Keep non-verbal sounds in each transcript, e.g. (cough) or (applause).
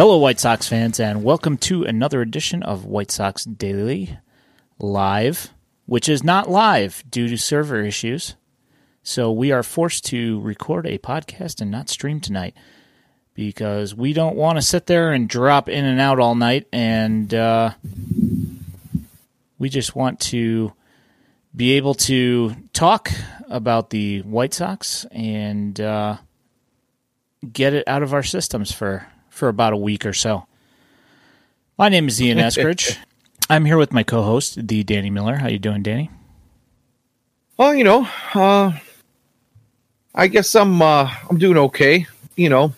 Hello, White Sox fans, and welcome to another edition of White Sox Daily Live, which is not live due to server issues. So we are forced to record a podcast and not stream tonight because we don't want to sit there and drop in and out all night, and uh, we just want to be able to talk about the White Sox and uh, get it out of our systems for for about a week or so. My name is Ian Eskridge. (laughs) I'm here with my co-host, the Danny Miller. How you doing, Danny? Well, you know, uh, I guess I'm uh, I'm doing okay. You know,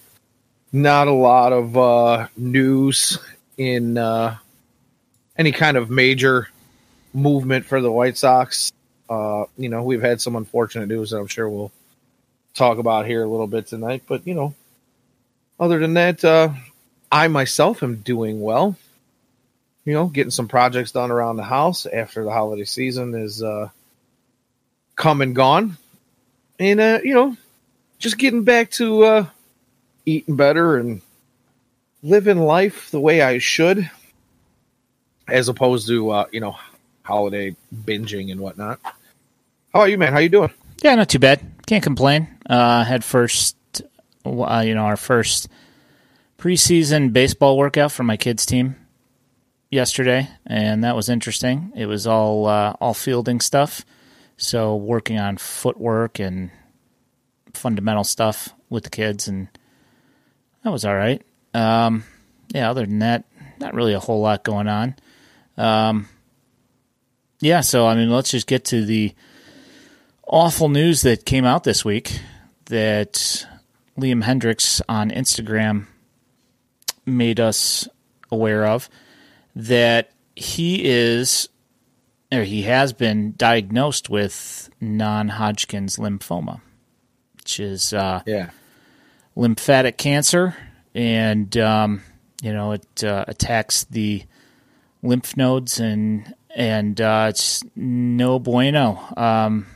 not a lot of uh, news in uh, any kind of major movement for the White Sox. Uh, you know, we've had some unfortunate news that I'm sure we'll talk about here a little bit tonight. But you know, other than that, uh, I myself am doing well. You know, getting some projects done around the house after the holiday season is uh, come and gone, and uh, you know, just getting back to uh, eating better and living life the way I should, as opposed to uh, you know, holiday binging and whatnot. How are you, man? How you doing? Yeah, not too bad. Can't complain. Uh, had first, uh, you know, our first preseason baseball workout for my kids' team yesterday, and that was interesting. It was all uh, all fielding stuff, so working on footwork and fundamental stuff with the kids, and that was all right. Um, yeah, other than that, not really a whole lot going on. Um, yeah, so I mean, let's just get to the awful news that came out this week that Liam Hendriks on Instagram made us aware of that he is or he has been diagnosed with non-Hodgkin's lymphoma, which is uh, Yeah. lymphatic cancer, and um, you know it uh, attacks the lymph nodes and and uh, it's no bueno. Um,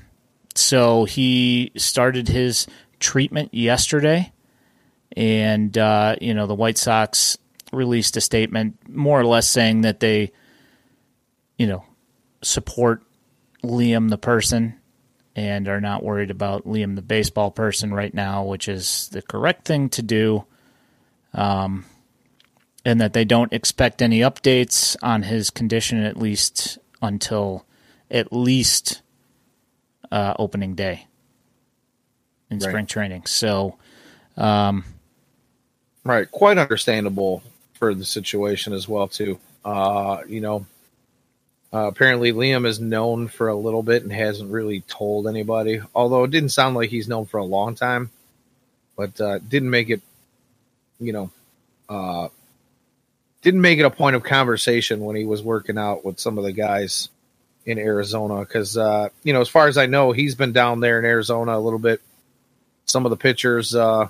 so he started his treatment yesterday, and uh, you know the White Sox released a statement, more or less saying that they, you know, support Liam the person and are not worried about Liam the baseball person right now, which is the correct thing to do. Um, and that they don't expect any updates on his condition at least until at least uh, opening day in Right. spring training. So, um, Right, quite understandable for the situation as well too. Uh, you know, uh, apparently Liam is known for a little bit and hasn't really told anybody. Although it didn't sound like he's known for a long time, but uh, didn't make it. You know, uh, didn't make it a point of conversation when he was working out with some of the guys in Arizona because uh, you know, as far as I know, he's been down there in Arizona a little bit. Some of the pitchers uh,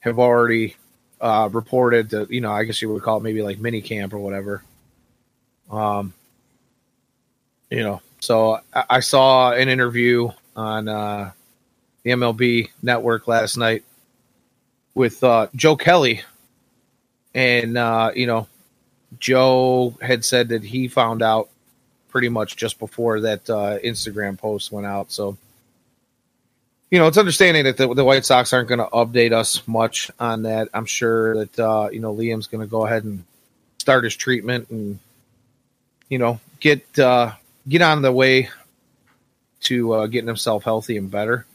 have already uh, reported that you know I guess you would call it maybe like mini camp or whatever. Um, you know, so I, I saw an interview on uh, the MLB Network last night with uh, Joe Kelly, and uh, you know, Joe had said that he found out pretty much just before that uh, Instagram post went out. So you know, it's understanding that the, the White Sox aren't going to update us much on that. I'm sure that uh, you know Liam's going to go ahead and start his treatment and you know get uh, get on the way to uh, getting himself healthy and better.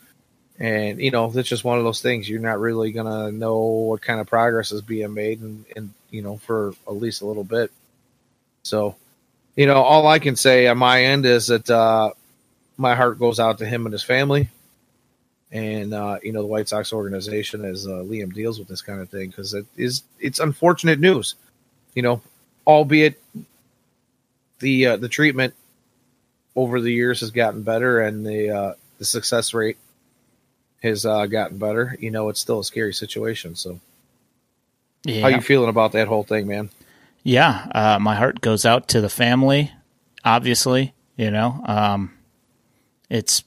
And you know, that's just one of those things. You're not really going to know what kind of progress is being made, and, and you know, for at least a little bit. So, you know, all I can say on my end is that uh, my heart goes out to him and his family and uh, you know the White Sox organization as uh, Liam deals with this kind of thing because it is it's unfortunate news, you know, albeit the uh, the treatment over the years has gotten better and the uh, the success rate has uh, gotten better. You know, it's still a scary situation. So, yeah. how you feeling about that whole thing, man? Yeah, uh, my heart goes out to the family. Obviously, you know, um, it's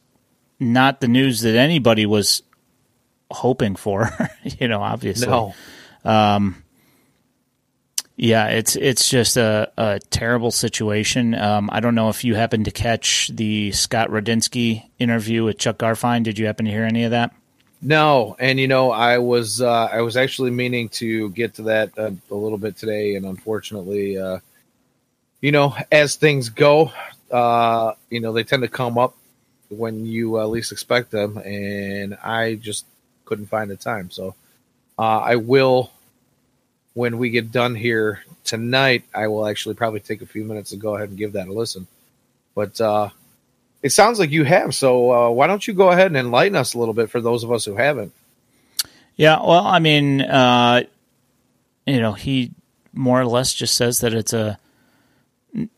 not the news that anybody was hoping for. (laughs) you know, obviously, No, um, Yeah, it's it's just a, a terrible situation. Um, I don't know if you happened to catch the Scott Radinsky interview with Chuck Garfien. Did you happen to hear any of that? No, and you know, I was uh, I was actually meaning to get to that uh, a little bit today, and unfortunately, uh, you know, as things go, uh, you know, they tend to come up when you uh, least expect them, and I just couldn't find the time. So uh, I will, when we get done here tonight, I will actually probably take a few minutes to go ahead and give that a listen. But it sounds like you have. So uh, why don't you go ahead and enlighten us a little bit for those of us who haven't? Yeah, well, I mean, uh, you know, he more or less just says that it's a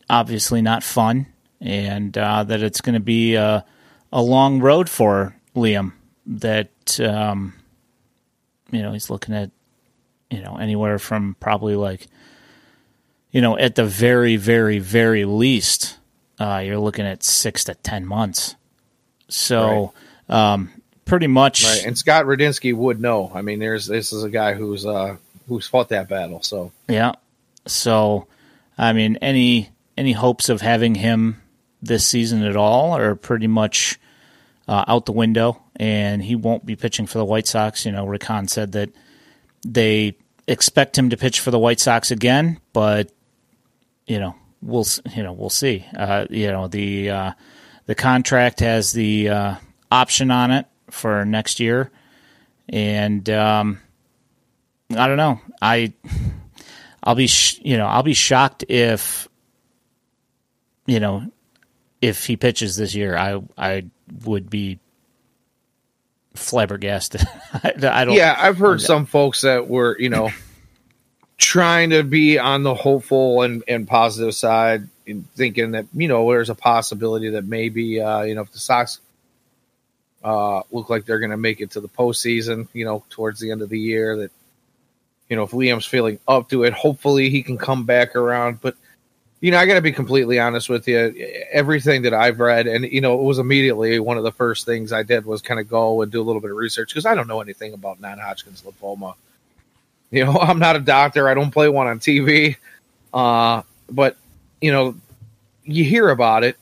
obviously not fun, and uh, that it's going to be a, a, long road for Liam. That um, you know, he's looking at you know anywhere from probably like you know at the very, very, very least uh, you're looking at six to ten months. So, right. um, pretty much. Right. And Scott Radinsky would know. I mean, there's this is a guy who's uh, who's fought that battle. So yeah. So, I mean, any any hopes of having him this season at all are pretty much uh, out the window, and he won't be pitching for the White Sox. You know, Rick Hahn said that they expect him to pitch for the White Sox again, but you know we'll you know we'll see. Uh, you know the uh, the contract has the uh, option on it for next year, and um, I don't know. I I'll be sh- you know I'll be shocked if you know if he pitches this year. I I would be flabbergasted. I, (laughs) I, don't. Yeah, I've heard some folks that were you know trying to be on the hopeful and, and positive side, thinking that you know there's a possibility that maybe uh, you know if the Sox uh, look like they're going to make it to the postseason, you know, towards the end of the year, that you know if Liam's feeling up to it, hopefully he can come back around. But you know, I got to be completely honest with you. Everything that I've read, and you know, it was immediately one of the first things I did was kind of go and do a little bit of research because I don't know anything about non-Hodgkin's lymphoma. You know, (laughs) I'm not a doctor. I don't play one on TV. Uh, but you know, you hear about it.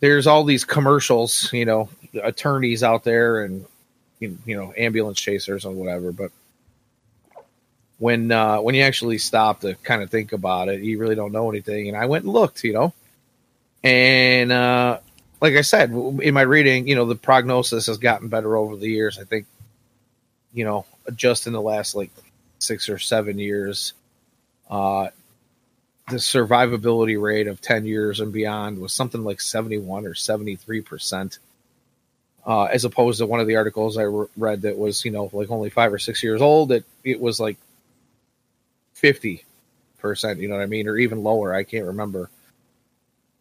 There's all these commercials, you know, attorneys out there and you know, ambulance chasers and whatever. But when uh, when you actually stop to kind of think about it, you really don't know anything. And I went and looked, you know, and uh, like I said in my reading, you know, the prognosis has gotten better over the years. I think, you know, just in the last like six or seven years, uh, the survivability rate of 10 years and beyond was something like 71 or 73%. Uh, as opposed to one of the articles I re- read that was, you know, like only five or six years old, it, it was like 50%, you know what I mean? Or even lower. I can't remember.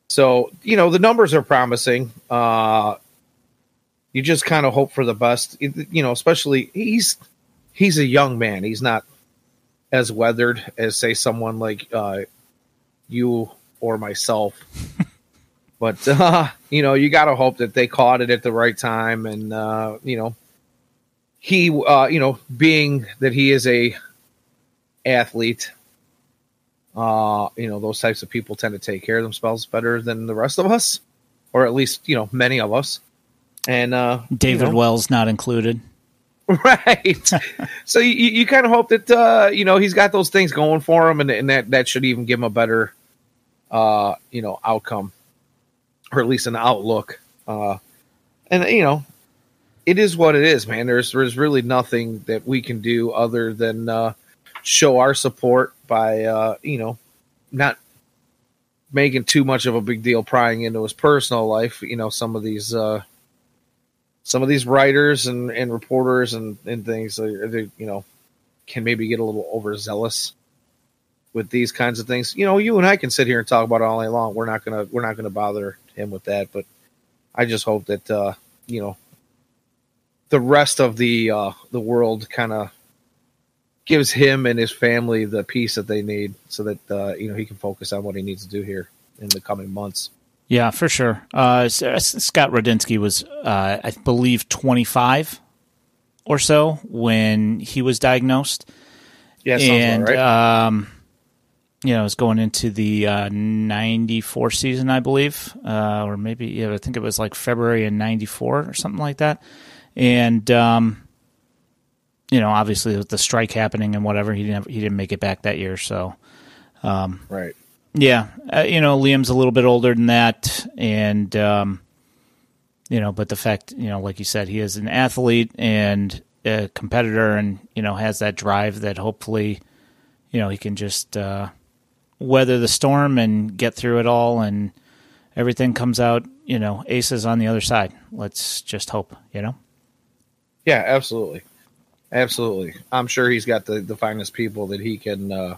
So, you know, the numbers are promising. Uh, you just kind of hope for the best, you know, especially he's, he's a young man. He's not as weathered as say someone like uh, you or myself. (laughs) but uh, you know, you got to hope that they caught it at the right time, and uh, you know, he, uh, you know, being that he is a athlete, uh, you know, those types of people tend to take care of themselves better than the rest of us, or at least you know, many of us. And uh, David you know, Wells not included. (laughs) Right. so you, you kind of hope that uh, you know he's got those things going for him, and, and that that should even give him a better, uh, you know, outcome, or at least an outlook. Uh, and you know, it is what it is, man. There's there's really nothing that we can do other than uh, show our support by uh, you know not making too much of a big deal prying into his personal life. You know, some of these uh, some of these writers and, and reporters and, and things, they, you know, can maybe get a little overzealous with these kinds of things. You know, you and I can sit here and talk about it all day long. We're not gonna we're not gonna bother him with that. But I just hope that uh, you know the rest of the uh, the world kind of gives him and his family the peace that they need, so that uh, you know he can focus on what he needs to do here in the coming months. Yeah, for sure. Uh, Scott Radinsky was, uh, I believe, 25 or so when he was diagnosed. Yeah, and right. um, you know, is going into the uh, 94 season, I believe, uh, or maybe, yeah, I think it was like February in 94 or something like that. And, um, you know, obviously with the strike happening and whatever, he didn't, he didn't make it back that year. So, um, right. Yeah. Uh, you know, Liam's a little bit older than that. And, um, you know, but the fact, you know, like you said, he is an athlete and a competitor and, you know, has that drive that hopefully, you know, he can just, uh, weather the storm and get through it all and everything comes out, you know, aces on the other side. Let's just hope, you know? Yeah, absolutely. Absolutely. I'm sure he's got the, the finest people that he can uh,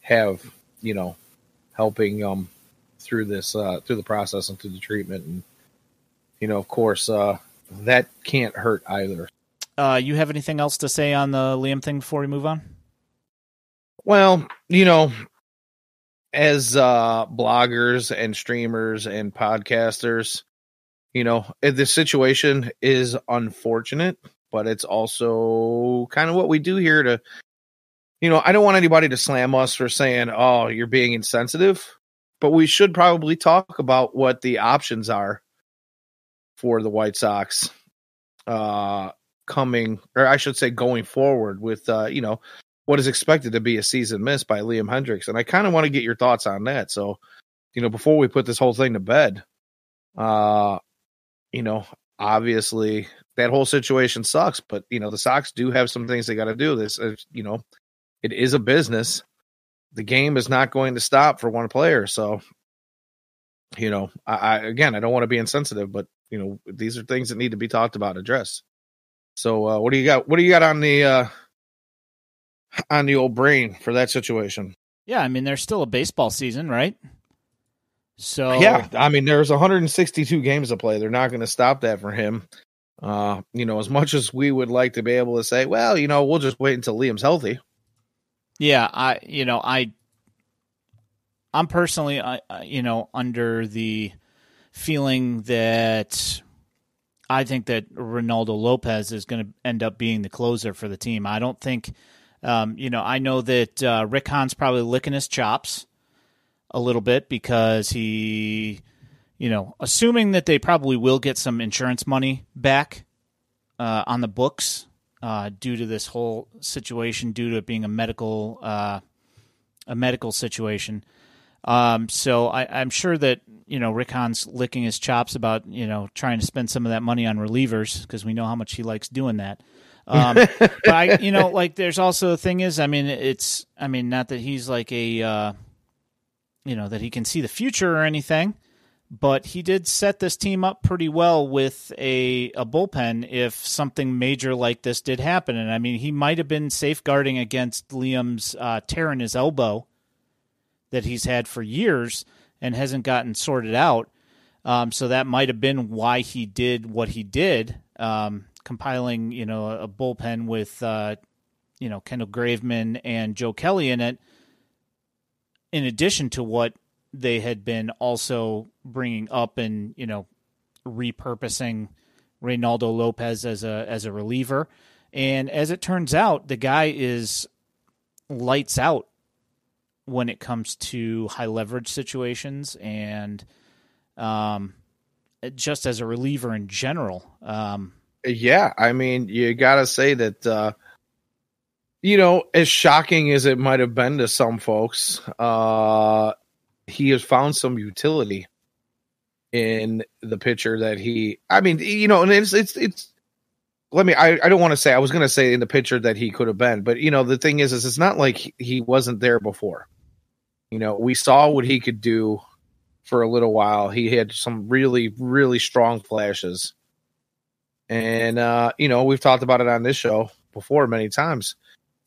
have, you know, helping um through this uh through the process and through the treatment and you know, of course, uh that can't hurt either. Uh you have anything else to say on the Liam thing before we move on? Well, you know, as uh, bloggers and streamers and podcasters, you know, the situation is unfortunate, but it's also kind of what we do here to, you know, I don't want anybody to slam us for saying, oh, you're being insensitive, but we should probably talk about what the options are for the White Sox uh coming or I should say going forward with uh you know what is expected to be a season miss by Liam Hendriks. And I kind of want to get your thoughts on that. So, you know, before we put this whole thing to bed, uh, you know, obviously that whole situation sucks, but you know, the Sox do have some things they got to do. This, uh, you know, it is a business. The game is not going to stop for one player. So, you know, I, I again, I don't want to be insensitive, but you know, these are things that need to be talked about, addressed. So, uh, what do you got? What do you got on the uh, on the old brain for that situation. Yeah, I mean, there's still a baseball season, right? So yeah, I mean, there's 162 games to play. They're not going to stop that for him. Uh, you know, as much as we would like to be able to say, well, you know, we'll just wait until Liam's healthy. Yeah, I, you know, I, I'm personally, I, you know, under the feeling that I think that Reynaldo Lopez is going to end up being the closer for the team. I don't think um, you know, I know that uh, Rick Hahn's probably licking his chops a little bit because he, you know, assuming that they probably will get some insurance money back uh, on the books uh, due to this whole situation, due to it being a medical uh, a medical situation. Um, so I, am sure that you know Rick Hahn's licking his chops about you know trying to spend some of that money on relievers because we know how much he likes doing that. Um, (laughs) but I, you know, like there's also the thing is, I mean, it's, I mean, not that he's like a, uh, you know, that he can see the future or anything, but he did set this team up pretty well with a a bullpen if something major like this did happen. And I mean, he might have been safeguarding against Liam's uh, tear in his elbow that he's had for years and hasn't gotten sorted out. Um, so that might have been why he did what he did. Um, compiling, you know, a bullpen with, uh, you know, Kendall Graveman and Joe Kelly in it, in addition to what they had been also bringing up and, you know, repurposing Reynaldo Lopez as a as a reliever. And as it turns out, the guy is lights out when it comes to high leverage situations and um, just as a reliever in general. Um, yeah, I mean, you got to say that, uh, you know, as shocking as it might have been to some folks, uh, he has found some utility in the pitcher that he. I mean, you know, and it's it's it's. Let me. I, I don't want to say. I was going to say in the pitcher that he could have been, but you know, the thing is, is it's not like he wasn't there before. You know, we saw what he could do for a little while. He had some really, really strong flashes and, uh, you know, we've talked about it on this show before many times.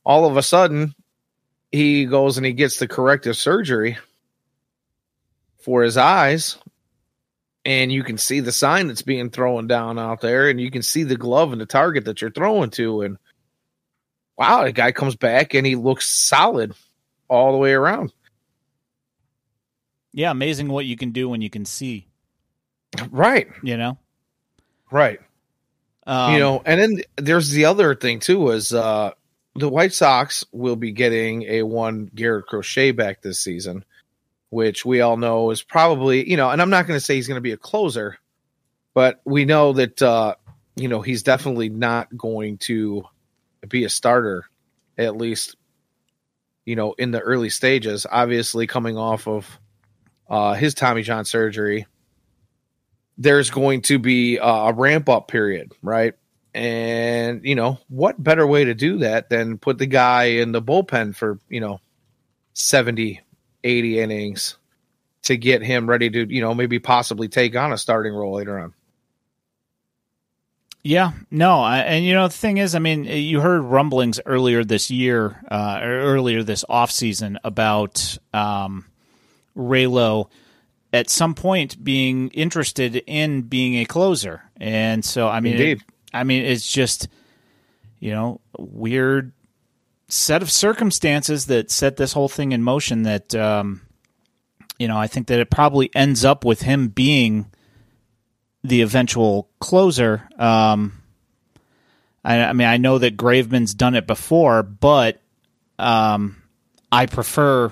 All of a sudden, he goes and he gets the corrective surgery for his eyes. And you can see the sign that's being thrown down out there, and you can see the glove and the target that you're throwing to. And wow, the guy comes back and he looks solid all the way around. Yeah, amazing what you can do when you can see. Right. You know? Right. Um, you know, and then there's the other thing too is uh the White Sox will be getting a one Garrett Crochet back this season, which we all know is probably, you know, and I'm not going to say he's going to be a closer, but we know that, uh, you know, he's definitely not going to be a starter, at least, you know, in the early stages. Obviously, coming off of uh, his Tommy John surgery, there's going to be a ramp up period, right? And, you know, what better way to do that than put the guy in the bullpen for, you know, 70, 80 innings to get him ready to, you know, maybe possibly take on a starting role later on. Yeah, no, I, and you know the thing is, I mean, you heard rumblings earlier this year, uh, or earlier this off season about um, Raylo at some point being interested in being a closer, and so I mean, it, I mean, it's just you know weird set of circumstances that set this whole thing in motion. That um, you know, I think that it probably ends up with him being the eventual closer. Um, I, I, mean, I know that Graveman's done it before, but um, I prefer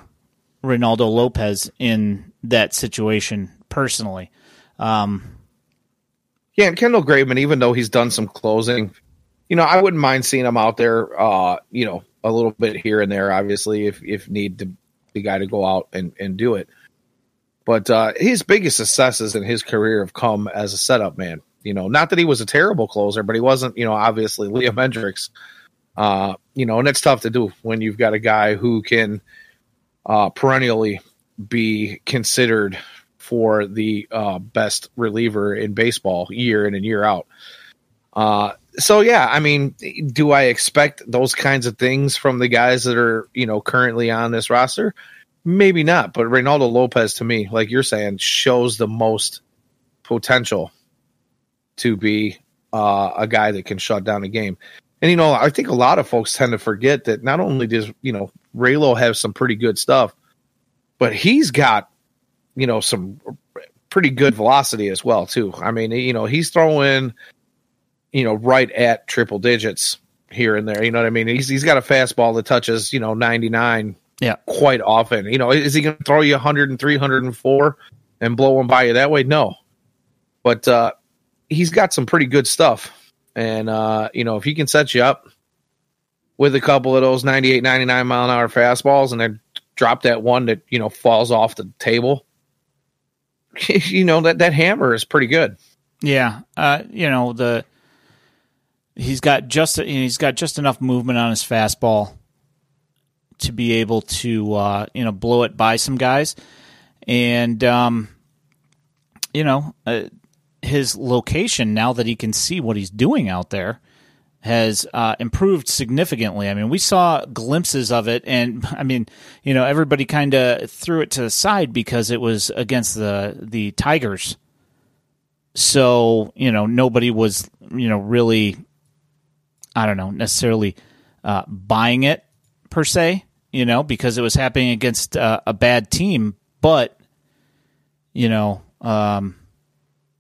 Reynaldo Lopez in that situation personally. Um, yeah, and Kendall Graveman, even though he's done some closing, you know, I wouldn't mind seeing him out there. Uh, you know, a little bit here and there, obviously, if if need to, the guy to go out and and do it. But uh, his biggest successes in his career have come as a setup man. You know, not that he was a terrible closer, but he wasn't, you know, obviously Liam Hendriks. Uh, you know, and it's tough to do when you've got a guy who can uh, perennially be considered for the uh, best reliever in baseball year in and year out. Uh, so yeah, I mean, do I expect those kinds of things from the guys that are you know currently on this roster? Maybe not, but Reynaldo Lopez to me, like you're saying, shows the most potential to be uh, a guy that can shut down a game. And you know, I think a lot of folks tend to forget that not only does you know Raylo have some pretty good stuff, but he's got you know some pretty good velocity as well too. I mean, you know, he's throwing you know right at triple digits here and there. You know what I mean? He's he's got a fastball that touches you know 99 yeah. quite often. You know, is he going to throw you 103, 104 and blow him by you that way? No. But uh, he's got some pretty good stuff. And, uh, you know, if he can set you up with a couple of those 98, 99 mile an hour fastballs and then drop that one that, you know, falls off the table, (laughs) you know, that, that hammer is pretty good. Yeah. Uh, you know, the. He's got just he's got just enough movement on his fastball to be able to uh, you know blow it by some guys, and um, you know uh, his location now that he can see what he's doing out there has uh, improved significantly. I mean, we saw glimpses of it, and (laughs) I mean, you know, everybody kind of threw it to the side because it was against the the Tigers. So you know, nobody was you know really, I don't know, necessarily uh, buying it per se you know, because it was happening against uh, a bad team. But, you know, um,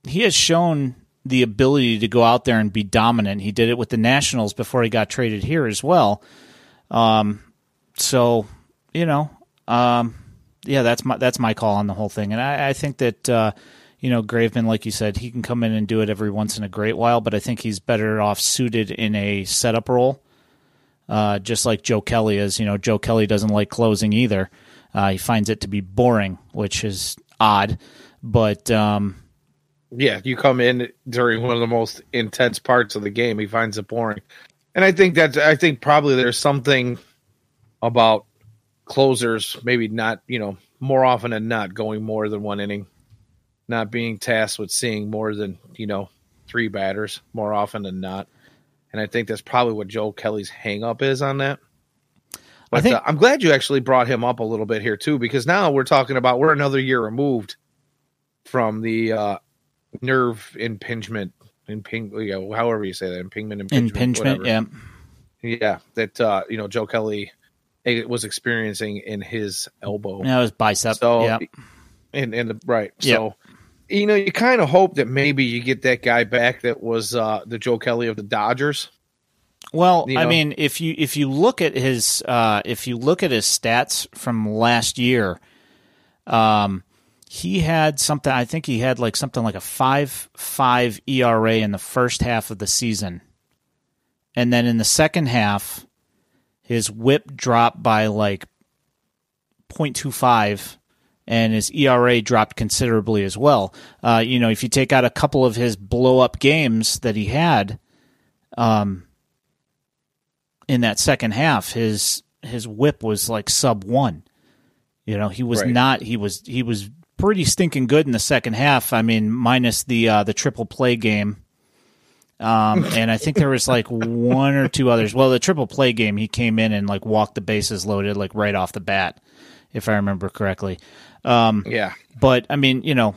he has shown the ability to go out there and be dominant. He did it with the Nationals before he got traded here as well. Um, so, you know, um, yeah, that's my that's my call on the whole thing, and I, I think that uh, you know Graveman, like you said, he can come in and do it every once in a great while, but I think he's better off suited in a setup role uh, just like Joe Kelly is. You know, Joe Kelly doesn't like closing either. Uh, he finds it to be boring, which is odd. But um, yeah, you come in during one of the most intense parts of the game, he finds it boring. And I think that I think probably there's something about closers maybe not, you know, more often than not going more than one inning, not being tasked with seeing more than, you know, three batters more often than not and I think that's probably what Joe Kelly's hangup is on that. But I think, uh, I'm glad you actually brought him up a little bit here too, because now we're talking about we're another year removed from the uh, nerve impingement, imping, you know, however you say that, impingement, impingement, impingement yeah, yeah, that uh, you know Joe Kelly eh, was experiencing in his elbow. Yeah, it was bicep. So, yeah, and and the right. Yep. So you know, you kind of hope that maybe you get that guy back that was uh, the Joe Kelly of the Dodgers. Well, You I mean, if you if you look at his uh, if you look at his stats from last year, um, he had something. I think he had like something like a five five ERA in the first half of the season, and then in the second half, his WHIP dropped by like 0.25 and his ERA dropped considerably as well. Uh, you know, if you take out a couple of his blow up games that he had, um, in that second half, his his whip was like sub one. You know, he was Right. not. He was he was pretty stinking good in the second half. I mean, minus the uh, the triple play game. Um, (laughs) and I think there was like one or two others. Well, the triple play game, he came in and like walked the bases loaded like right off the bat, if I remember correctly. Um, Yeah. but I mean, you know,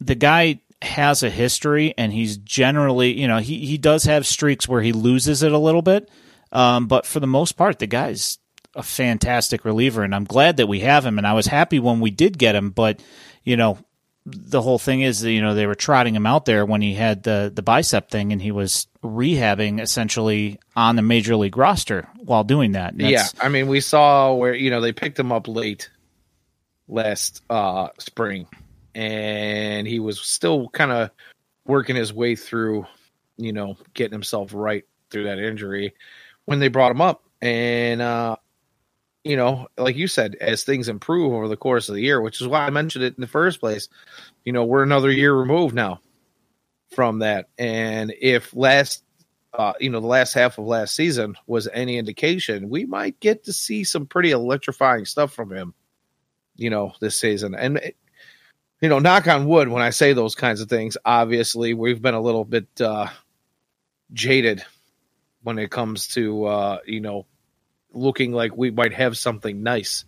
the guy has a history, and he's generally, you know, he he does have streaks where he loses it a little bit. Um, but for the most part, the guy's a fantastic reliever, and I'm glad that we have him. And I was happy when we did get him, but you know, the whole thing is, you know, they were trotting him out there when he had the the bicep thing, and he was rehabbing essentially on the major league roster while doing that. Yeah, I mean, we saw where you know they picked him up late last uh, spring, and he was still kind of working his way through, you know, getting himself right through that injury when they brought him up, and uh, you know, like you said, as things improve over the course of the year, which is why I mentioned it in the first place. You know, we're another year removed now from that, and if last uh, you know, the last half of last season was any indication, we might get to see some pretty electrifying stuff from him, you know, this season. And, you know, knock on wood, when I say those kinds of things, obviously we've been a little bit uh, jaded when it comes to, uh, you know, looking like we might have something nice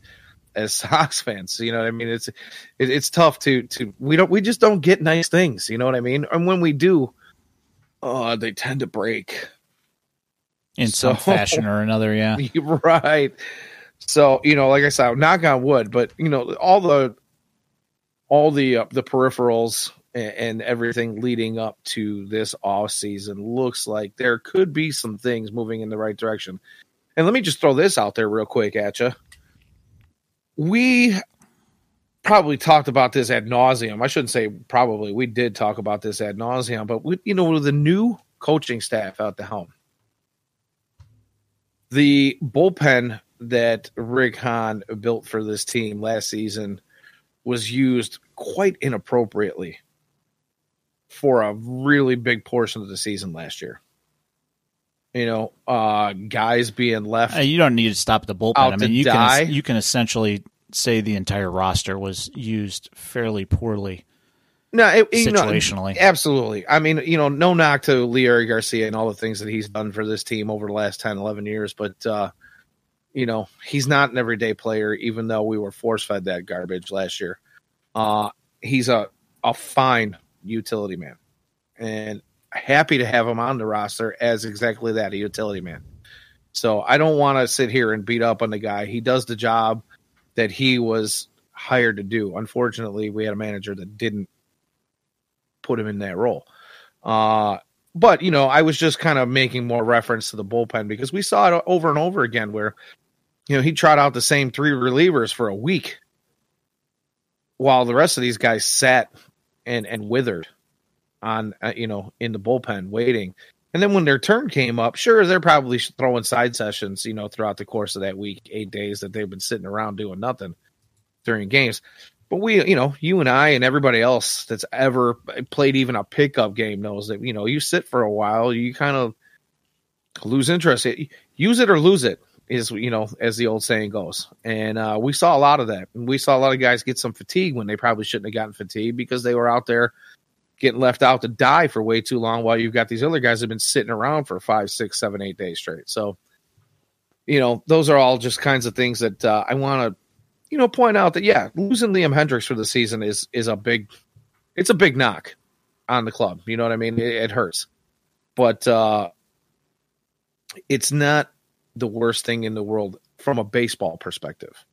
as (laughs) Sox fans. You know what I mean? It's, it, it's tough to, to, we don't, we just don't get nice things. You know what I mean? And when we do, uh, they tend to break. in some fashion or another. Yeah. (laughs) Right. So you know, like I said, knock on wood, but you know, all the all the uh, the peripherals and, and everything leading up to this off season looks like there could be some things moving in the right direction. And let me just throw this out there real quick at you. We probably talked about this ad nauseum. I shouldn't say probably. We did talk about this ad nauseum, but we, you know, with the new coaching staff at the helm, the bullpen that Rick Hahn built for this team last season was used quite inappropriately for a really big portion of the season last year. You know, uh, guys being left you don't need to stop the bullpen. I mean, you die. can you can essentially say the entire roster was used fairly poorly No, it, you know, situationally. absolutely. I mean, you know, no knock to Leury Garcia and all the things that he's done for this team over the last 10, 11 years, but, uh, you know, he's not an everyday player, even though we were force fed that garbage last year. Uh, he's a, a fine utility man and happy to have him on the roster as exactly that, a utility man. So I don't want to sit here and beat up on the guy. He does the job that he was hired to do. Unfortunately, we had a manager that didn't put him in that role. Uh, but you know, I was just kind of making more reference to the bullpen because we saw it over and over again where you know he trot out the same three relievers for a week while the rest of these guys sat and and withered on uh, you know in the bullpen waiting. And then when their turn came up, sure they're probably throwing side sessions, you know, throughout the course of that week, eight days that they've been sitting around doing nothing during games. But we, you know, you and I and everybody else that's ever played even a pickup game knows that, you know, you sit for a while, you kind of lose interest. Use it or lose it is, you know, as the old saying goes. And uh, we saw a lot of that. We saw a lot of guys get some fatigue when they probably shouldn't have gotten fatigue because they were out there getting left out to die for way too long while you've got these other guys have been sitting around for five, six, seven, eight days straight. So, you know, those are all just kinds of things that uh, I want to you know, point out that yeah, losing Liam Hendriks for the season is is a big, it's a big knock on the club. You know what I mean? It, it hurts, but uh, it's not the worst thing in the world from a baseball perspective.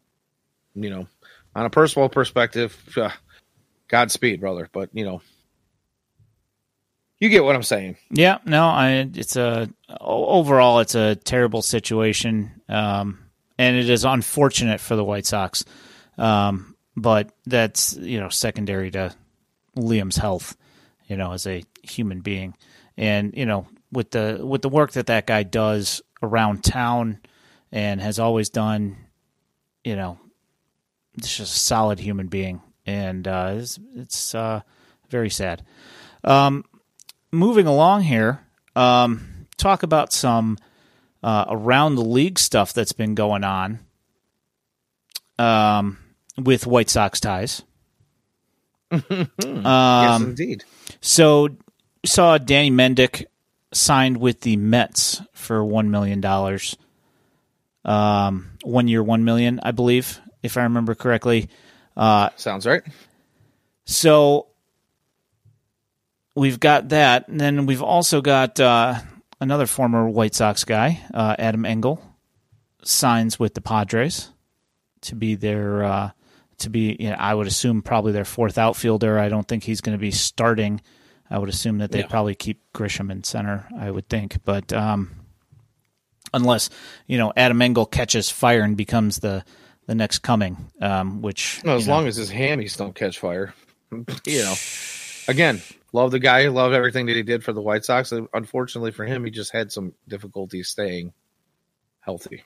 You know, on a personal perspective, uh, Godspeed, brother. But you know, you get what I'm saying. Yeah, no, I it's a overall it's a terrible situation, um, and it is unfortunate for the White Sox, um, but that's you know secondary to Liam's health, you know, as a human being, and you know with the with the work that that guy does around town and has always done, you know, it's just a solid human being, and uh, it's, it's uh, very sad. Um, moving along here, um, talk about some uh, around the league stuff that's been going on um, with White Sox ties. (laughs) yes, um, indeed. So, saw Danny Mendick signed with the Mets for one million dollars. Um, one year, one million, I believe, if I remember correctly. Uh, Sounds right. So we've got that. And then we've also got uh, another former White Sox guy, uh, Adam Engel, signs with the Padres to be their uh, to be. You know, I would assume probably their fourth outfielder. I don't think he's going to be starting. I would assume that they yeah. probably keep Grisham in center. I would think, but um, unless you know Adam Engel catches fire and becomes the the next coming, um, which well, as know, long as his hammies don't catch fire, (laughs) you know. Again, love the guy, love everything that he did for the White Sox. Unfortunately for him, he just had some difficulty staying healthy.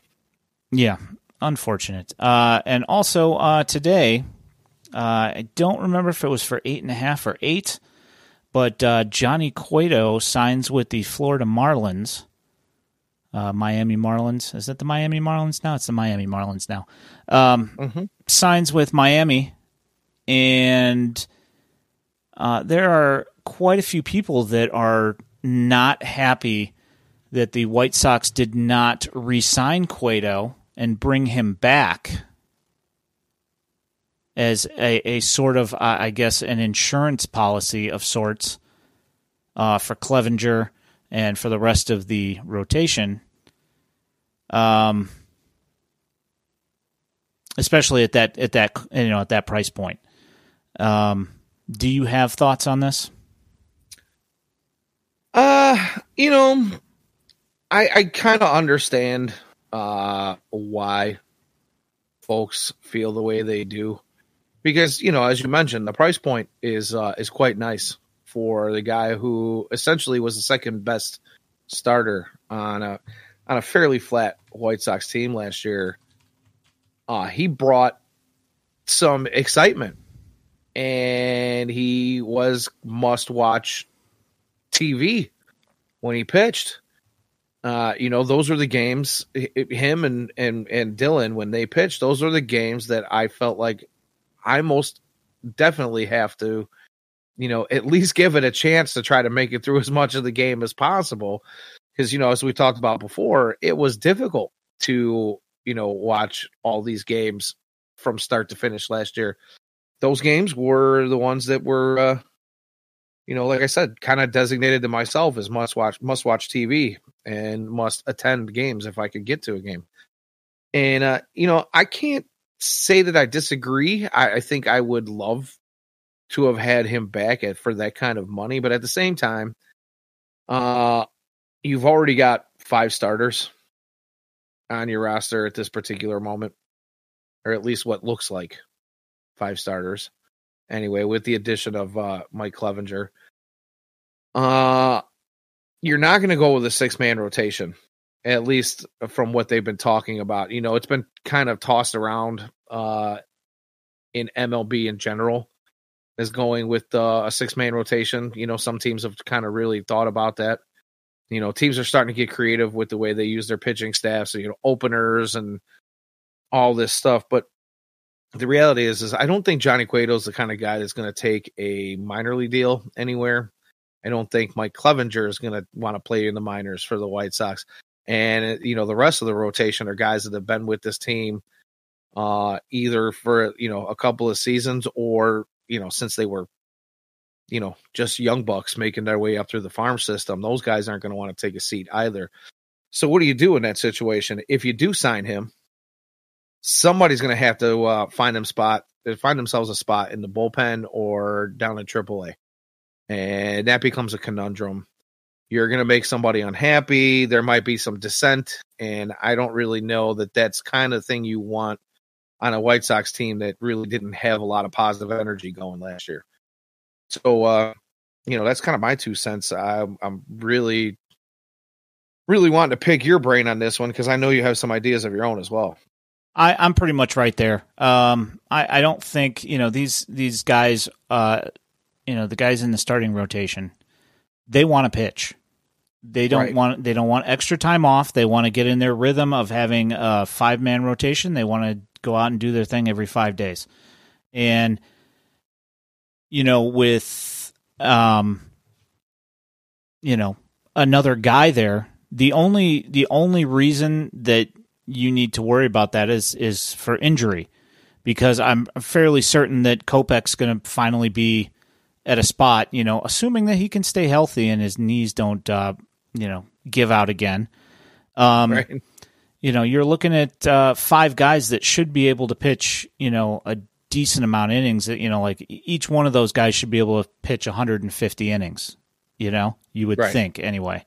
Yeah, unfortunate. Uh, and also uh, today, uh, I don't remember if it was for eight and a half or eight, but uh, Johnny Cueto signs with the Florida Marlins. Uh, Miami Marlins. Is that the Miami Marlins now? It's the Miami Marlins now. Um, mm-hmm. Signs with Miami, and uh, there are quite a few people that are not happy that the White Sox did not re sign Cueto and bring him back as a, a sort of, uh, I guess, an insurance policy of sorts uh, for Clevinger and for the rest of the rotation. Um, especially at that at that you know at that price point. Um, do you have thoughts on this? Uh, you know, I I kind of understand uh why folks feel the way they do because you know as you mentioned the price point is uh is quite nice for the guy who essentially was the second best starter on a on a fairly flat White Sox team last year. Uh he brought some excitement and he was must watch TV when he pitched. Uh, you know, those are the games. Him and and and Dylan when they pitched, those are the games that I felt like I most definitely have to, you know, at least give it a chance to try to make it through as much of the game as possible. Because you know, as we talked about before, it was difficult to you know watch all these games from start to finish last year. Those games were the ones that were uh, you know, like I said, kind of designated to myself as must watch must watch TV and must attend games if I could get to a game. And uh, you know, I can't say that I disagree. I, I think I would love to have had him back at, for that kind of money, but at the same time, uh, you've already got five starters on your roster at this particular moment, or at least what looks like five starters anyway, with the addition of uh, Mike Clevinger. Uh, you're not going to go with a six man rotation, at least from what they've been talking about. You know, it's been kind of tossed around uh, in MLB in general is going with uh, a six man rotation. You know, some teams have kind of really thought about that. You know, teams are starting to get creative with the way they use their pitching staff. So, you know, openers and all this stuff. But the reality is, is I don't think Johnny Cueto is the kind of guy that's going to take a minor league deal anywhere. I don't think Mike Clevinger is going to want to play in the minors for the White Sox. And you know, the rest of the rotation are guys that have been with this team uh either for you know a couple of seasons or you know since they were you know just young bucks making their way up through the farm system those guys aren't going to want to take a seat either so what do you do in that situation if you do sign him somebody's going to have to uh, find them spot, find themselves a spot in the bullpen or down in AAA. and that becomes a conundrum. You're going to make somebody unhappy. There might be some dissent, and I don't really know that that's kind of thing you want on a White Sox team that really didn't have a lot of positive energy going last year. So, uh, you know, that's kind of my two cents. I, I'm really, really wanting to pick your brain on this one because I know you have some ideas of your own as well. I, I'm pretty much right there. Um, I, I don't think you know these these guys. Uh, you know the guys in the starting rotation. They want to pitch. They don't Right. want they don't want extra time off. They want to get in their rhythm of having a five man rotation. They want to go out and do their thing every five days. And you know, with um, you know, another guy there, the only the only reason that you need to worry about that is is for injury, because I'm fairly certain that Kopech's going to finally be at a spot, you know, assuming that he can stay healthy and his knees don't, uh, you know, give out again. Um, Right? you know, you're looking at uh, five guys that should be able to pitch, you know, a decent amount of innings. That you know, like each one of those guys should be able to pitch 150 innings. You know, you would Right. think anyway.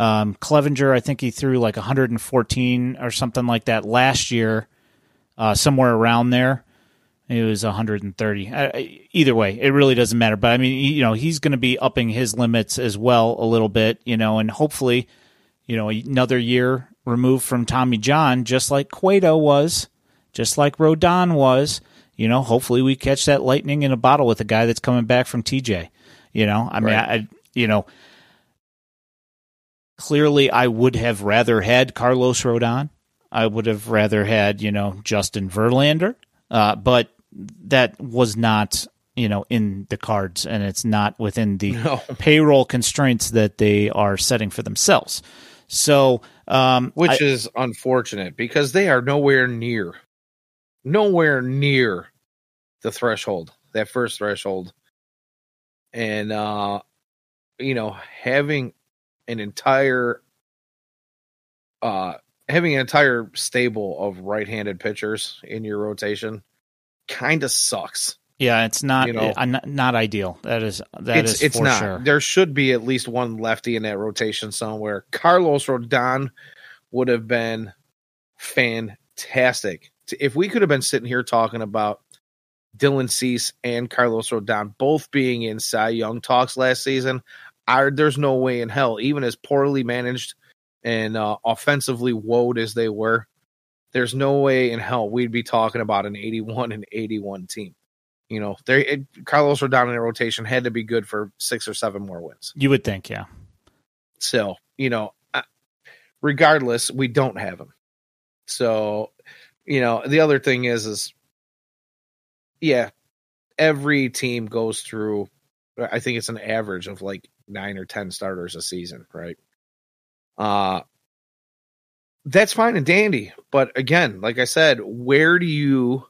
Um, Clevinger, I think he threw like 114 or something like that last year, uh, somewhere around there. It was 130. Uh, either way, it really doesn't matter. But I mean, you know, he's going to be upping his limits as well a little bit. You know, and hopefully, you know, another year removed from Tommy John, just like Cueto was, just like Rodon was. You know, hopefully we catch that lightning in a bottle with a guy that's coming back from TJ. You know, I mean, Right. I, you know, clearly I would have rather had Carlos Rodon. I would have rather had, you know, Justin Verlander. Uh, but that was not, you know, in the cards and it's not within the No. (laughs) payroll constraints that they are setting for themselves. So, um, Which I- is unfortunate because they are nowhere near, nowhere near the threshold, that first threshold. And, uh, you know, having an entire, uh, having an entire stable of right-handed pitchers in your rotation kind of sucks. yeah, it's not, you know- uh, not, not ideal. That is, that it's is it's for not. sure. There should be at least one lefty in that rotation somewhere. Carlos Rodon would have been fantastic. If we could have been sitting here talking about Dylan Cease and Carlos Rodon both being in Cy Young talks last season, I, there's no way in hell, even as poorly managed and uh, offensively woed as they were, there's no way in hell we'd be talking about an 81 and 81 team. You know, it, Carlos Rodon in the rotation had to be good for six or seven more wins. You would think, yeah. So, you know, regardless, we don't have him. So, you know, the other thing is, is yeah, every team goes through. I think it's an average of like nine or ten starters a season, right? Uh that's fine and dandy, but again, like I said, where do you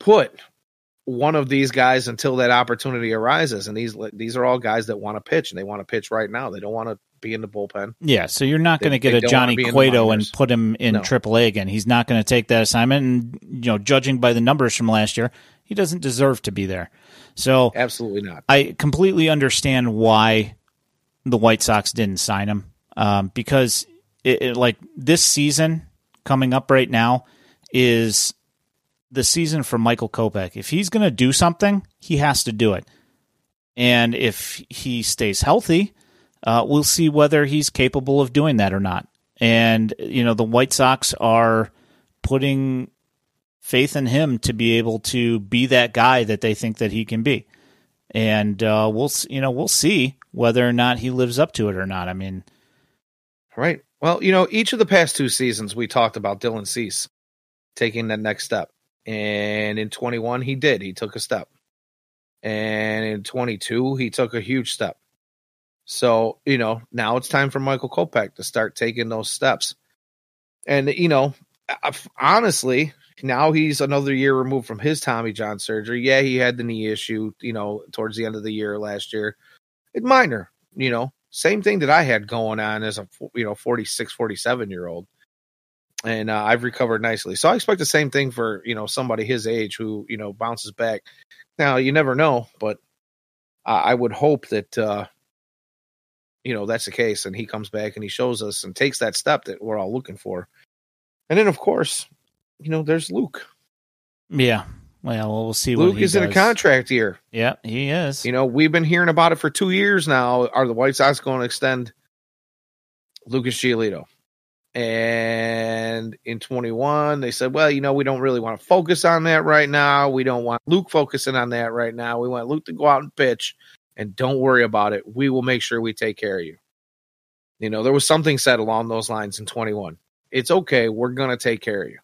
put one of these guys until that opportunity arises? And these these are all guys that want to pitch, and they want to pitch right now. They don't want to be in the bullpen. Yeah, so you're not going to get a Johnny wanna be in the Cueto and put him in No. AAA again. He's not going to take that assignment, and you know, judging by the numbers from last year, he doesn't deserve to be there. So Absolutely not. I completely understand why the White Sox didn't sign him um, because it, it, like this season coming up right now is the season for Michael Kopech. If he's going to do something, he has to do it, and if he stays healthy, uh, we'll see whether he's capable of doing that or not. And you know, the White Sox are putting faith in him to be able to be that guy that they think that he can be and uh, we'll you know we'll see whether or not he lives up to it or not. I mean, Right. Well, you know, each of the past two seasons we talked about Dylan Cease taking that next step. And in 21 he did. He took a step. And in 22 he took a huge step. So, you know, now it's time for Michael Kopech to start taking those steps. And you know, honestly, now he's another year removed from his Tommy John surgery. Yeah, he had the knee issue, you know, towards the end of the year last year. It minor, you know, same thing that I had going on as a you know 46 47 year old and uh, I've recovered nicely so I expect the same thing for you know somebody his age who you know bounces back now you never know but I would hope that uh, you know that's the case, and he comes back and he shows us and takes that step that we're all looking for. And then, of course, you know, there's Luke. Yeah. Well, we'll see. Luke is does. in a contract year. Yeah, he is. You know, we've been hearing about it for two years now. Are the White Sox going to extend Lucas Giolito? And in 21, they said, well, you know, we don't really want to focus on that right now. We don't want Luke focusing on that right now. We want Luke to go out and pitch and don't worry about it. We will make sure we take care of you. You know, there was something said along those lines in 21. It's okay. We're going to take care of you.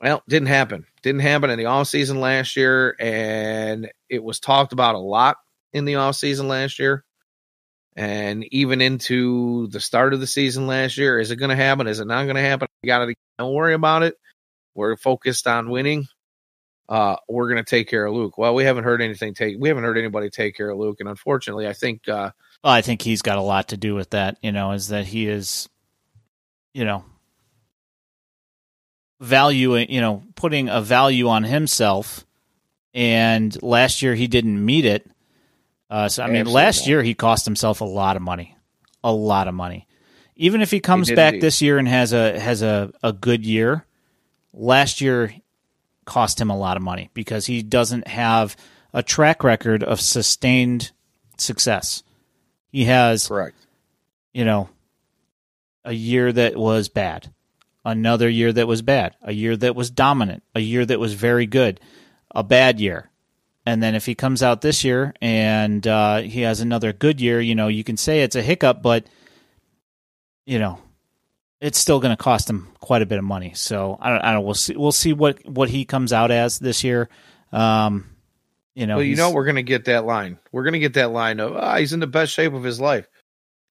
Well, didn't happen. Didn't happen in the off season last year, and it was talked about a lot in the off season last year, and even into the start of the season last year. Is it going to happen? Is it not going to happen? You got to don't worry about it. We're focused on winning. Uh, we're going to take care of Luke. Well, we haven't heard anything take. We haven't heard anybody take care of Luke, and unfortunately, I think. Uh, well, I think he's got a lot to do with that. You know, is that he is, you know, valuing, you know, putting a value on himself. And last year he didn't meet it. Uh, so I mean, Absolutely. last year he cost himself a lot of money, a lot of money. Even if he comes he back indeed. this year and has a has a, a good year, last year cost him a lot of money because he doesn't have a track record of sustained success. He has correct, you know, a year that was bad, another year that was bad, a year that was dominant, a year that was very good, a bad year. And then if he comes out this year and uh, he has another good year, you know, you can say it's a hiccup, but you know, it's still going to cost him quite a bit of money. So I don't, I don't. We'll see. We'll see what what he comes out as this year. Um, you know, well, you know, we're going to get that line. We're going to get that line of ah, he's in the best shape of his life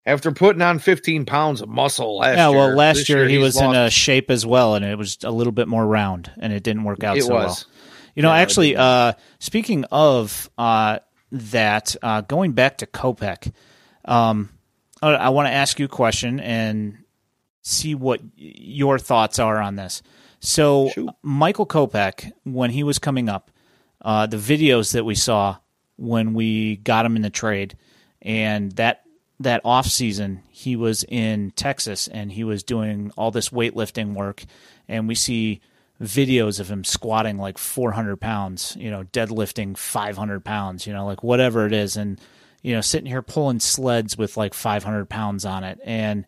after putting on 15 pounds of muscle last yeah, year. well, last year, year he was lost. in a shape as well, and it was a little bit more round, and it didn't work out it so was. well. You know, yeah, actually, uh, speaking of uh, that, uh, going back to Kopech, um, I want to ask you a question and see what your thoughts are on this. So, Shoot. Michael Kopech, when he was coming up, uh, the videos that we saw when we got him in the trade, and that that off season he was in Texas and he was doing all this weightlifting work, and we see videos of him squatting like 400 pounds, you know, deadlifting 500 pounds, you know, like whatever it is, and you know, sitting here pulling sleds with like 500 pounds on it, and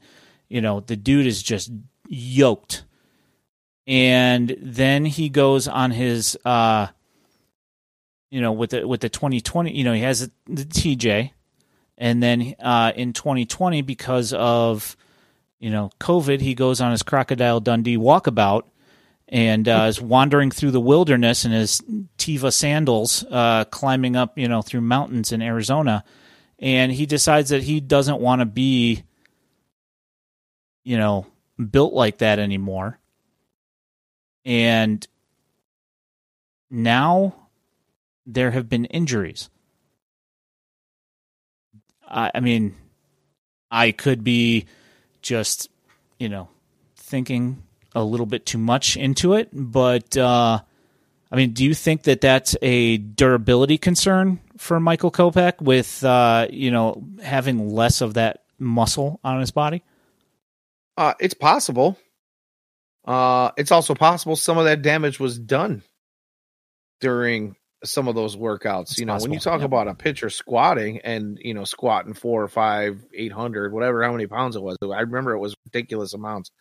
you know, the dude is just yoked. And then he goes on his, uh, you know, with the with the 2020, you know, he has the TJ, and then uh, in 2020, because of you know COVID, he goes on his Crocodile Dundee walkabout and uh, is wandering through the wilderness in his Teva sandals, uh, climbing up you know through mountains in Arizona, and he decides that he doesn't want to be you know built like that anymore, and now there have been injuries I, I mean, I could be just, you know, thinking a little bit too much into it, but uh, I mean, do you think that that's a durability concern for Michael Kopech with uh, you know having less of that muscle on his body? Uh, it's possible. Uh, it's also possible some of that damage was done during some of those workouts. It's you know, possible. when you talk yep. about a pitcher squatting and you know squatting four or five, eight hundred, whatever, how many pounds it was. I remember it was ridiculous amounts.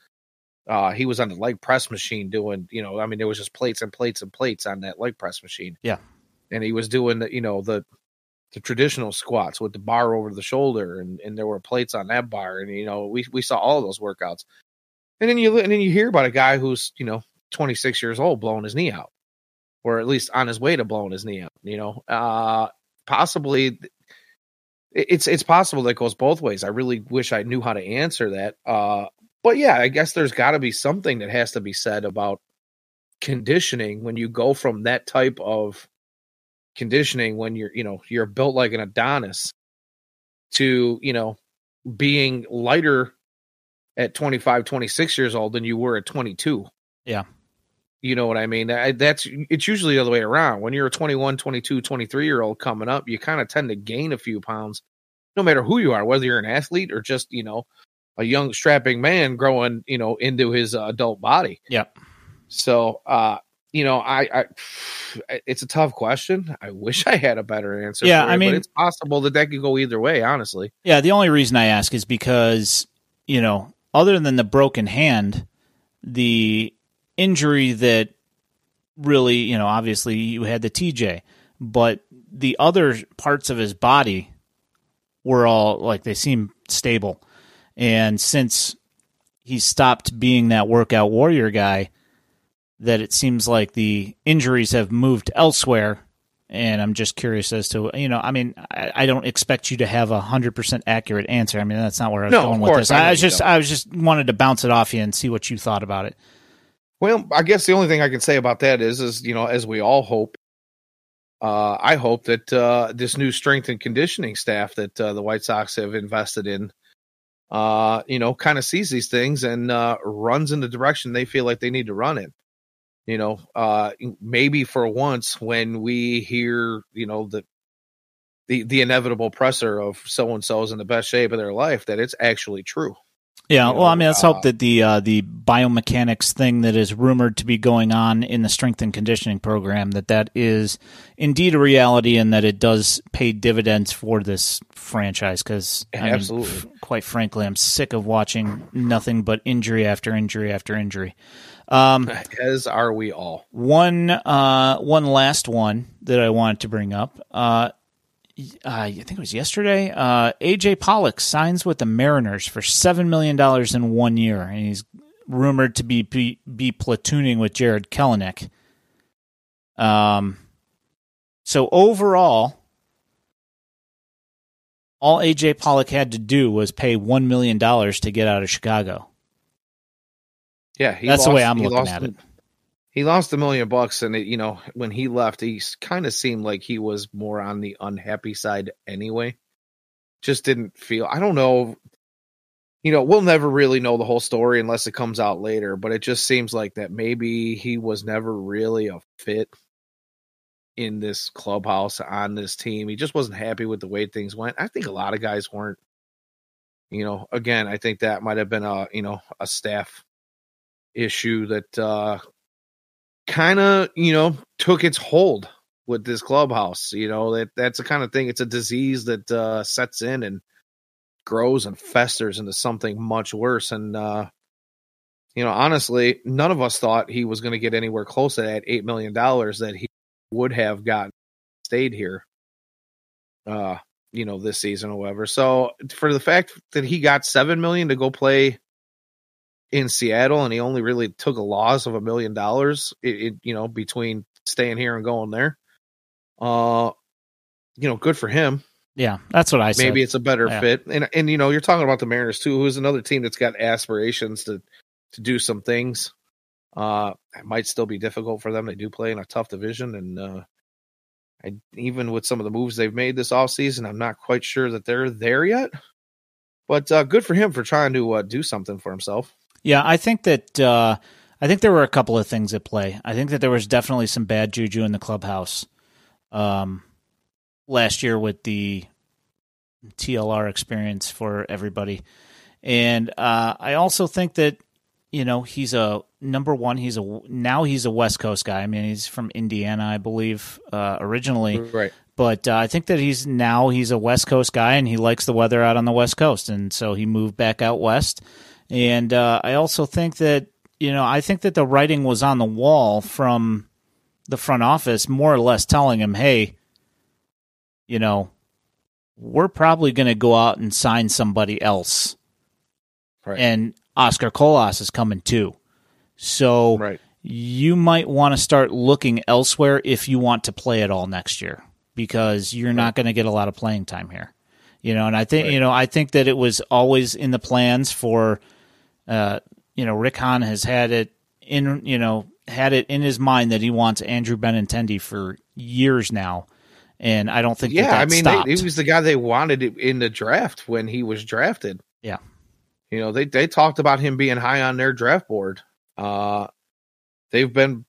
Uh, he was on the leg press machine doing, you know, I mean, there was just plates and plates and plates on that leg press machine. Yeah, and he was doing the, you know, the the traditional squats with the bar over the shoulder, and and there were plates on that bar, and you know, we we saw all those workouts. And then you and then you hear about a guy who's you know 26 years old blowing his knee out or at least on his way to blowing his knee out. You know, uh, possibly it's it's possible that it goes both ways. I really wish I knew how to answer that. Uh, but yeah, I guess there's got to be something that has to be said about conditioning when you go from that type of conditioning when you're you know you're built like an Adonis to you know being lighter at 25 26 years old than you were at 22 yeah You know what I mean? I, that's it's usually the other way around. When you're a 21, 22, 23 year old coming up, you kind of tend to gain a few pounds, no matter who you are, whether you're an athlete or just you know a young strapping man growing you know into his uh, adult body. Yeah. So, uh, you know, I, I, (sighs) it's a tough question. I wish I had a better answer. Yeah, for I mean- but it's possible that that could go either way. Honestly, Yeah, the only reason I ask is because, you know, other than the broken hand, the injury that really, you know, obviously you had the TJ, but the other parts of his body were all like they seem stable. And since he stopped being that workout warrior guy, that it seems like the injuries have moved elsewhere and I'm just curious as to you know I mean I, I don't expect you to have a hundred percent accurate answer. I mean that's not where I was No, going with this. I I was just don't. I was just wanted to bounce it off you and see what you thought about it. Well, I guess the only thing I can say about that is, is you know, as we all hope, uh, I hope that uh, this new strength and conditioning staff that uh, the White Sox have invested in, uh, you know, kind of sees these things and uh, runs in the direction they feel like they need to run in. You know, uh, maybe for once when we hear, you know, the the the inevitable presser of so and so's in the best shape of their life, that it's actually true. Yeah, well, I mean, let's uh, hope that the uh, the biomechanics thing that is rumored to be going on in the strength and conditioning program that that is indeed a reality and that it does pay dividends for this franchise. Because Absolutely. quite frankly, I'm sick of watching nothing but injury after injury after injury. Um, (laughs) As are we all. one uh, one last one that I wanted to bring up. Uh, I think it was yesterday. Uh, AJ Pollock signs with the Mariners for seven million dollars in one year, and he's rumored to be be, be platooning with Jarred Kelenic. Um, so overall, all AJ Pollock had to do was pay one million dollars to get out of Chicago. Yeah, he That's the way I'm looking at it. He lost a million bucks, and it, you know when he left, he kind of seemed like he was more on the unhappy side anyway. Just didn't feel. I don't know. You know, we'll never really know the whole story unless it comes out later. But it just seems like that maybe he was never really a fit in this clubhouse on this team. He just wasn't happy with the way things went. I think a lot of guys weren't. You know, again, I think that might have been a you know a staff issue that uh kind of you know took its hold with this clubhouse you know that that's the kind of thing it's a disease that uh sets in and grows and festers into something much worse and uh you know honestly none of us thought he was going to get anywhere close to that 8 million dollars that he would have gotten stayed here uh you know this season or whatever. So for the fact that he got 7 million to go play in Seattle, and he only really took a loss of a million dollars. It, you know between staying here and going there. Uh, you know, good for him. Yeah, that's what I said. Maybe it's a better Yeah. fit. And and you know, you're talking about the Mariners too, who's another team that's got aspirations to to do some things. Uh, it might still be difficult for them. They do play in a tough division, and uh, I, even with some of the moves they've made this offseason, I'm not quite sure that they're there yet. But uh, good for him for trying to uh, do something for himself. Yeah, I think that uh, I think there were a couple of things at play. I think that there was definitely some bad juju in the clubhouse um, last year with the TLR experience for everybody, and uh, I also think that you know he's a number one. He's a now he's a West Coast guy. I mean, he's from Indiana, I believe, uh, originally. Right. But uh, I think that he's now he's a West Coast guy and he likes the weather out on the West Coast, and so he moved back out west. And uh, I also think that you know I think that the writing was on the wall from the front office, more or less telling him, "Hey, you know, we're probably going to go out and sign somebody else, Right. and Oscar Colas is coming too." So right. you might want to start looking elsewhere if you want to play at all next year because you're not going to get a lot of playing time here. You know, and I think Right. you know I think that it was always in the plans for uh you know Rick Hahn has had it in you know had it in his mind that he wants Andrew Benintendi for years now. And I don't think that Yeah, that I mean, stopped. they, he was the guy they wanted in the draft when he was drafted. Yeah. You know, they they talked about him being high on their draft board. Uh, they've been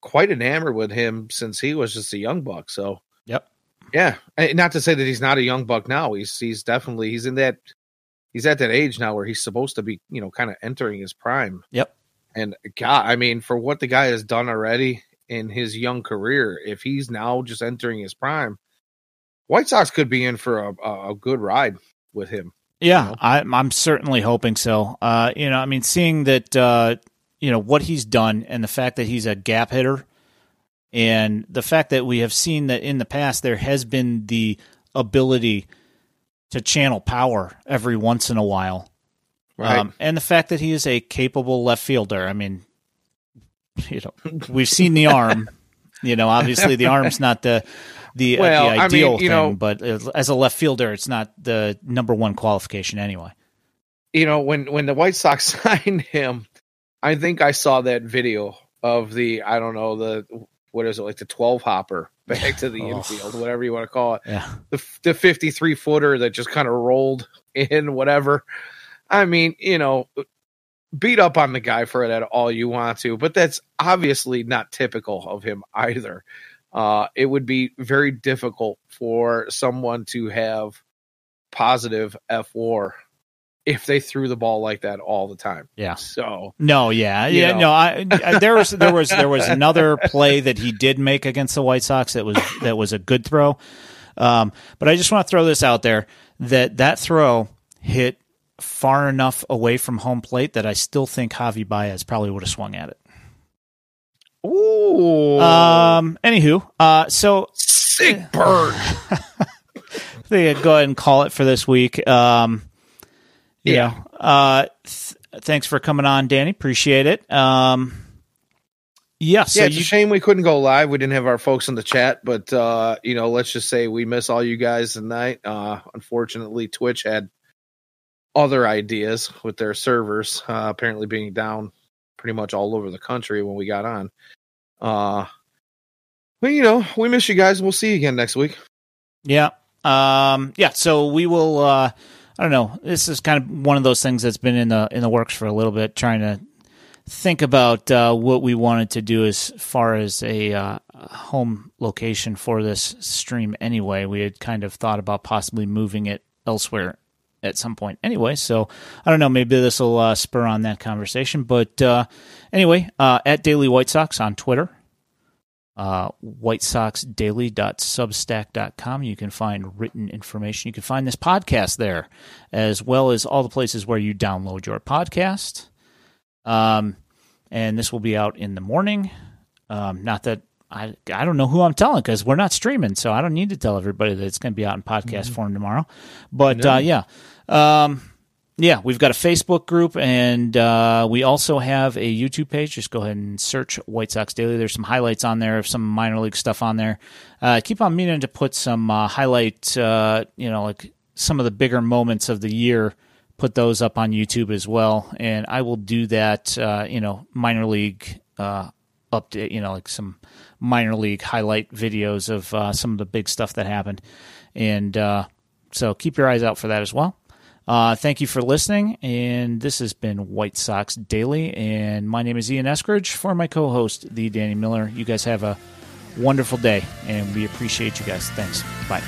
quite enamored with him since he was just a young buck. So, yep, yeah. And not to say that he's not a young buck now. He's he's definitely he's in that he's at that age now where he's supposed to be, you know, kind of entering his prime. Yep. And God, I mean, for what the guy has done already in his young career, if he's now just entering his prime, White Sox could be in for a, a good ride with him. Yeah, you know? I, I'm certainly hoping so. Uh, you know, I mean, seeing that, uh, you know, what he's done and the fact that he's a gap hitter and the fact that we have seen that in the past there has been the ability to channel power every once in a while. Right. Um, and the fact that he is a capable left fielder. I mean, you know, we've seen the arm. (laughs) You know, obviously the arm's not the the, well, uh, the ideal I mean, thing, know, but as a left fielder, it's not the number one qualification anyway. You know, when when the White Sox (laughs) signed him, I think I saw that video of the I don't know the what is it like the twelve hopper (laughs) back to the (laughs) oh. infield, whatever you want to call it. Yeah, the the fifty three footer that just kind of rolled (laughs) in, whatever. I mean, you know, beat up on the guy for that all you want to, but that's obviously not typical of him either uh, it would be very difficult for someone to have positive fWAR if they threw the ball like that all the time. Yeah. So no, yeah, yeah, know. no. I, I, there was there was there was (laughs) another play that he did make against the White Sox that was that was a good throw. Um, but I just want to throw this out there that that throw hit far enough away from home plate that I still think Javi Baez probably would have swung at it. Ooh. Um. Anywho, uh, so sick bird. (laughs) they go ahead and call it for this week. Um. Yeah. uh. Th- thanks for coming on, Danny. Appreciate it. Um. Yeah, so yeah, it's you, a shame we couldn't go live. We didn't have our folks in the chat, but uh, you know, let's just say we miss all you guys tonight. Uh, unfortunately, Twitch had other ideas with their servers uh, apparently being down pretty much all over the country when we got on. Uh, but you know, we miss you guys. We'll see you again next week. Yeah. Um, yeah. So we will. Uh, I don't know. This is kind of one of those things that's been in the in the works for a little bit, trying to think about uh, what we wanted to do as far as a uh, home location for this stream. Anyway, we had kind of thought about possibly moving it elsewhere at some point anyway. So I don't know. Maybe this will uh, spur on that conversation. But uh, anyway, uh, at Daily White Sox on Twitter, uh, whitesoxdaily.substack.com. You can find written information. You can find this podcast there, as well as all the places where you download your podcast. Um, and this will be out in the morning. Um, not that I I don't know who I'm telling because we're not streaming, so I don't need to tell everybody that it's going to be out in podcast mm-hmm. form tomorrow. But uh, yeah, um, yeah, we've got a Facebook group, and uh, we also have a YouTube page. Just go ahead and search White Sox Daily. There's some highlights on there some minor league stuff on there. Uh, keep on meaning to put some uh, highlight, uh, you know, like some of the bigger moments of the year. Put those up on YouTube as well, and I will do that. Uh, you know, minor league uh, update. You know, like some minor league highlight videos of uh, some of the big stuff that happened. And so keep your eyes out for that as well. Uh, thank you for listening. And this has been White Sox Daily. And my name is Ian Eskridge for my co host, the Danny Miller. You guys have a wonderful day, and we appreciate you guys. Thanks. Bye.